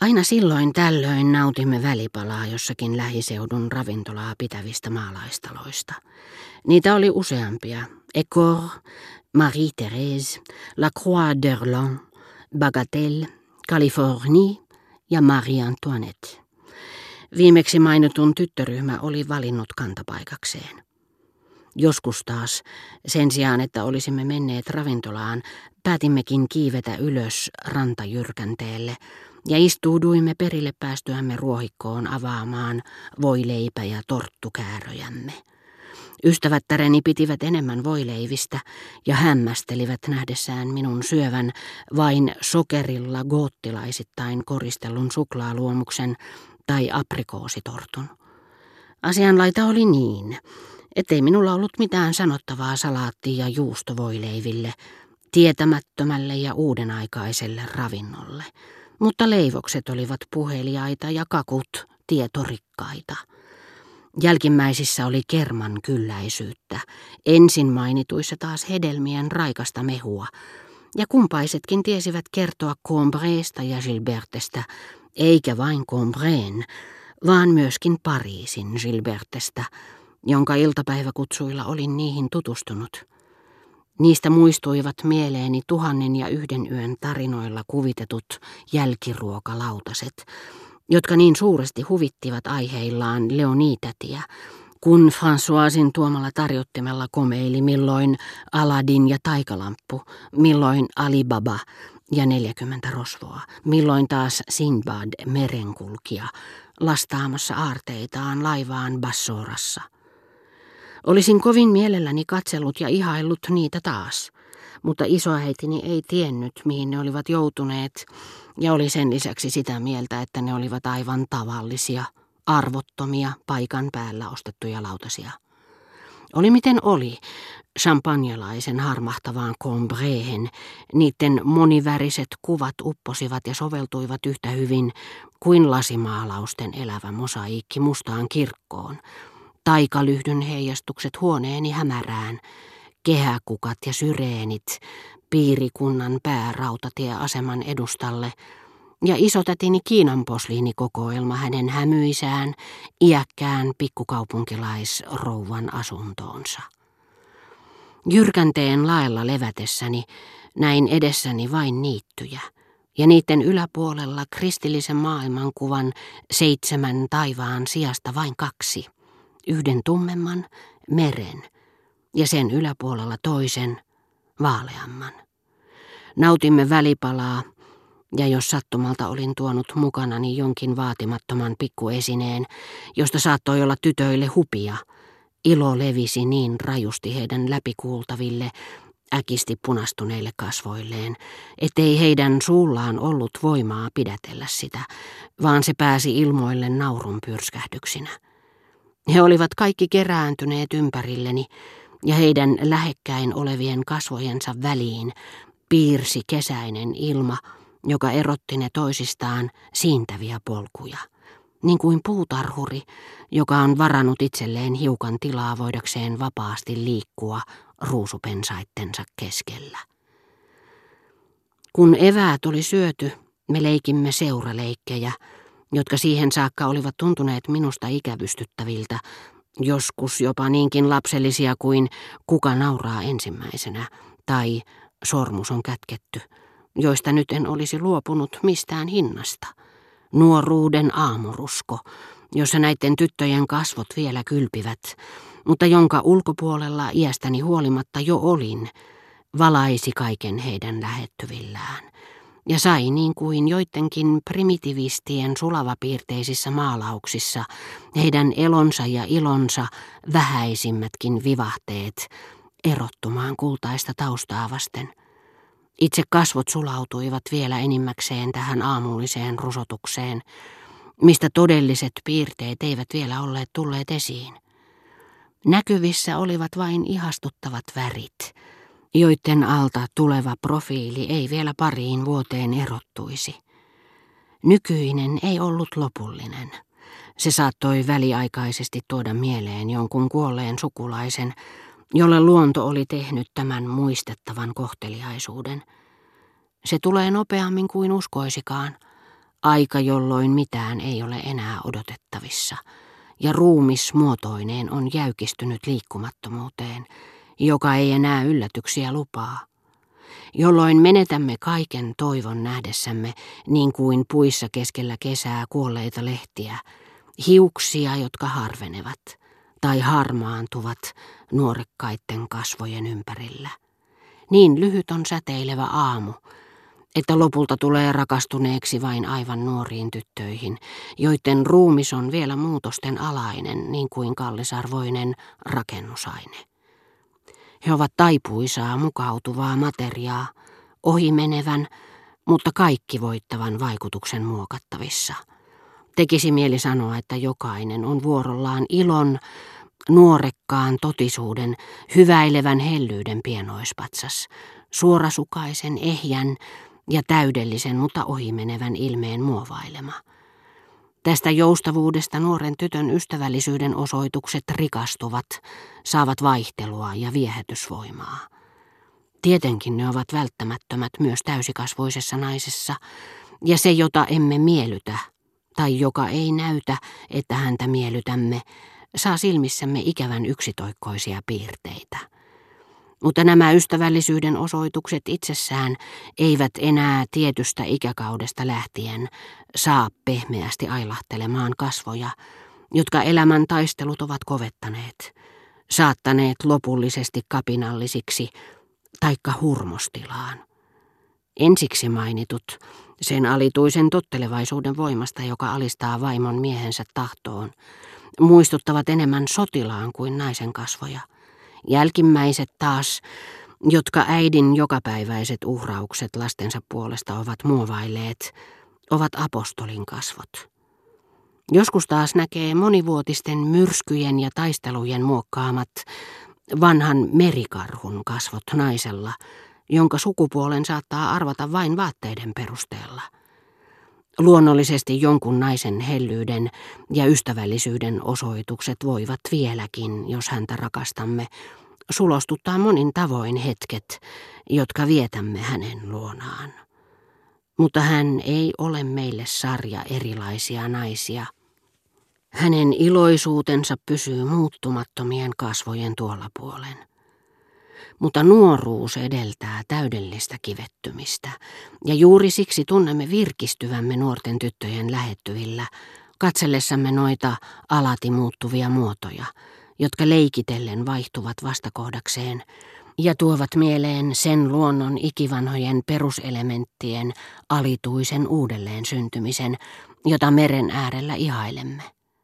Aina silloin tällöin nautimme välipalaa jossakin lähiseudun ravintolaa pitävistä maalaistaloista. Niitä oli useampia. Ecor, Marie-Thérèse, La Croix d'Erlon, Bagatelle, Californie ja Marie-Antoinette. Viimeksi mainitun tyttöryhmä oli valinnut kantapaikakseen. Joskus taas, sen sijaan että olisimme menneet ravintolaan, päätimmekin kiivetä ylös rantajyrkänteelle ja istuuduimme perille päästyämme ruohikkoon avaamaan voileipä- ja torttukääröjämme. Ystävättäreni pitivät enemmän voileivistä ja hämmästelivät nähdessään minun syövän vain sokerilla goottilaisittain koristellun suklaaluomuksen tai aprikoositortun. Asianlaita oli niin, ettei minulla ollut mitään sanottavaa salaattia ja juustovoileiville, tietämättömälle ja uudenaikaiselle ravinnolle. Mutta leivokset olivat puheliaita ja kakut tietorikkaita. Jälkimmäisissä oli kerman kylläisyyttä, ensin mainituissa taas hedelmien raikasta mehua, ja kumpaisetkin tiesivät kertoa Combreesta ja Gilbertestä, eikä vain Combreen, vaan myöskin Pariisin Gilbertestä, jonka iltapäiväkutsuilla olin niihin tutustunut. Niistä muistuivat mieleeni tuhannen ja yhden yön tarinoilla kuvitetut jälkiruokalautaset, jotka niin suuresti huvittivat aiheillaan Leonitätiä, kun Françoisin tuomalla tarjottimella komeili milloin Aladin ja taikalamppu, milloin Alibaba ja 40 rosvoa, milloin taas Sinbad merenkulkija lastaamassa aarteitaan laivaan Bassorassa. Olisin kovin mielelläni katsellut ja ihaillut niitä taas, mutta isoäitini ei tiennyt, mihin ne olivat joutuneet, ja oli sen lisäksi sitä mieltä, että ne olivat aivan tavallisia, arvottomia, paikan päällä ostettuja lautasia. Oli miten oli, champagnelaisen harmahtavaan kombreen, niiden moniväriset kuvat upposivat ja soveltuivat yhtä hyvin kuin lasimaalausten elävä mosaikki mustaan kirkkoon, taikalyhdyn heijastukset huoneeni hämärään, kehäkukat ja syreenit piirikunnan päärautatieaseman edustalle ja isotätini Kiinan posliinikokoelma hänen hämyisään, iäkkään pikkukaupunkilaisrouvan asuntoonsa. Jyrkänteen laella levätessäni näin edessäni vain niittyjä, ja niiden yläpuolella kristillisen maailmankuvan seitsemän taivaan sijasta vain kaksi – yhden tummemman, meren, ja sen yläpuolella toisen, vaaleamman. Nautimme välipalaa, ja jos sattumalta olin tuonut mukanani jonkin vaatimattoman pikkuesineen, josta saattoi olla tytöille hupia, ilo levisi niin rajusti heidän läpikuultaville, äkisti punastuneille kasvoilleen, ettei heidän suullaan ollut voimaa pidätellä sitä, vaan se pääsi ilmoille naurun pyrskähdyksinä. He olivat kaikki kerääntyneet ympärilleni, ja heidän lähekkäin olevien kasvojensa väliin piirsi kesäinen ilma, joka erotti ne toisistaan siintäviä polkuja. Niin kuin puutarhuri, joka on varannut itselleen hiukan tilaa voidakseen vapaasti liikkua ruusupensaittensa keskellä. Kun eväät oli syöty, me leikimme seuraleikkejä, jotka siihen saakka olivat tuntuneet minusta ikävystyttäviltä, joskus jopa niinkin lapsellisia kuin kuka nauraa ensimmäisenä tai sormus on kätketty, joista nyt en olisi luopunut mistään hinnasta. Nuoruuden aamurusko, jossa näiden tyttöjen kasvot vielä kylpivät, mutta jonka ulkopuolella iästäni huolimatta jo olin, valaisi kaiken heidän lähettyvillään ja sai niin kuin joidenkin primitivistien sulavapiirteisissä maalauksissa heidän elonsa ja ilonsa vähäisimmätkin vivahteet erottumaan kultaista taustaa vasten. Itse kasvot sulautuivat vielä enimmäkseen tähän aamulliseen rusotukseen, mistä todelliset piirteet eivät vielä olleet tulleet esiin. Näkyvissä olivat vain ihastuttavat värit – joiden alta tuleva profiili ei vielä pariin vuoteen erottuisi. Nykyinen ei ollut lopullinen. Se saattoi väliaikaisesti tuoda mieleen jonkun kuolleen sukulaisen, jolle luonto oli tehnyt tämän muistettavan kohteliaisuuden. Se tulee nopeammin kuin uskoisikaan, aika jolloin mitään ei ole enää odotettavissa, ja ruumis muotoineen on jäykistynyt liikkumattomuuteen, joka ei enää yllätyksiä lupaa jolloin menetämme kaiken toivon nähdessämme niin kuin puissa keskellä kesää kuolleita lehtiä, hiuksia, jotka harvenevat tai harmaantuvat nuorekkaitten kasvojen ympärillä. Niin lyhyt on säteilevä aamu, että lopulta tulee rakastuneeksi vain aivan nuoriin tyttöihin, joiden ruumis on vielä muutosten alainen niin kuin kallisarvoinen rakennusaine. He ovat taipuisaa mukautuvaa materiaa, ohimenevän, mutta kaikki voittavan vaikutuksen muokattavissa. Tekisi mieli sanoa, että jokainen on vuorollaan ilon, nuorekkaan totisuuden, hyväilevän hellyyden pienoispatsas, suorasukaisen, ehjän ja täydellisen, mutta ohimenevän ilmeen muovailema – Tästä joustavuudesta nuoren tytön ystävällisyyden osoitukset rikastuvat, saavat vaihtelua ja viehätysvoimaa. Tietenkin ne ovat välttämättömät myös täysikasvoisessa naisessa, ja se, jota emme miellytä, tai joka ei näytä, että häntä miellytämme, saa silmissämme ikävän yksitoikkoisia piirteitä. Mutta nämä ystävällisyyden osoitukset itsessään eivät enää tietystä ikäkaudesta lähtien saa pehmeästi ailahtelemaan kasvoja, jotka elämän taistelut ovat kovettaneet, saattaneet lopullisesti kapinallisiksi taikka hurmostilaan. Ensiksi mainitut, sen alituisen tottelevaisuuden voimasta, joka alistaa vaimon miehensä tahtoon, muistuttavat enemmän sotilaan kuin naisen kasvoja – Jälkimmäiset taas, jotka äidin jokapäiväiset uhraukset lastensa puolesta ovat muovailleet, ovat apostolin kasvot. Joskus taas näkee monivuotisten myrskyjen ja taistelujen muokkaamat vanhan merikarhun kasvot naisella, jonka sukupuolen saattaa arvata vain vaatteiden perusteella. Luonnollisesti jonkun naisen hellyyden ja ystävällisyyden osoitukset voivat vieläkin, jos häntä rakastamme, sulostuttaa monin tavoin hetket, jotka vietämme hänen luonaan. Mutta hän ei ole meille sarja erilaisia naisia. Hänen iloisuutensa pysyy muuttumattomien kasvojen tuolla puolen mutta nuoruus edeltää täydellistä kivettymistä, ja juuri siksi tunnemme virkistyvämme nuorten tyttöjen lähettyvillä, katsellessamme noita alati muuttuvia muotoja, jotka leikitellen vaihtuvat vastakohdakseen ja tuovat mieleen sen luonnon ikivanhojen peruselementtien alituisen uudelleen syntymisen, jota meren äärellä ihailemme.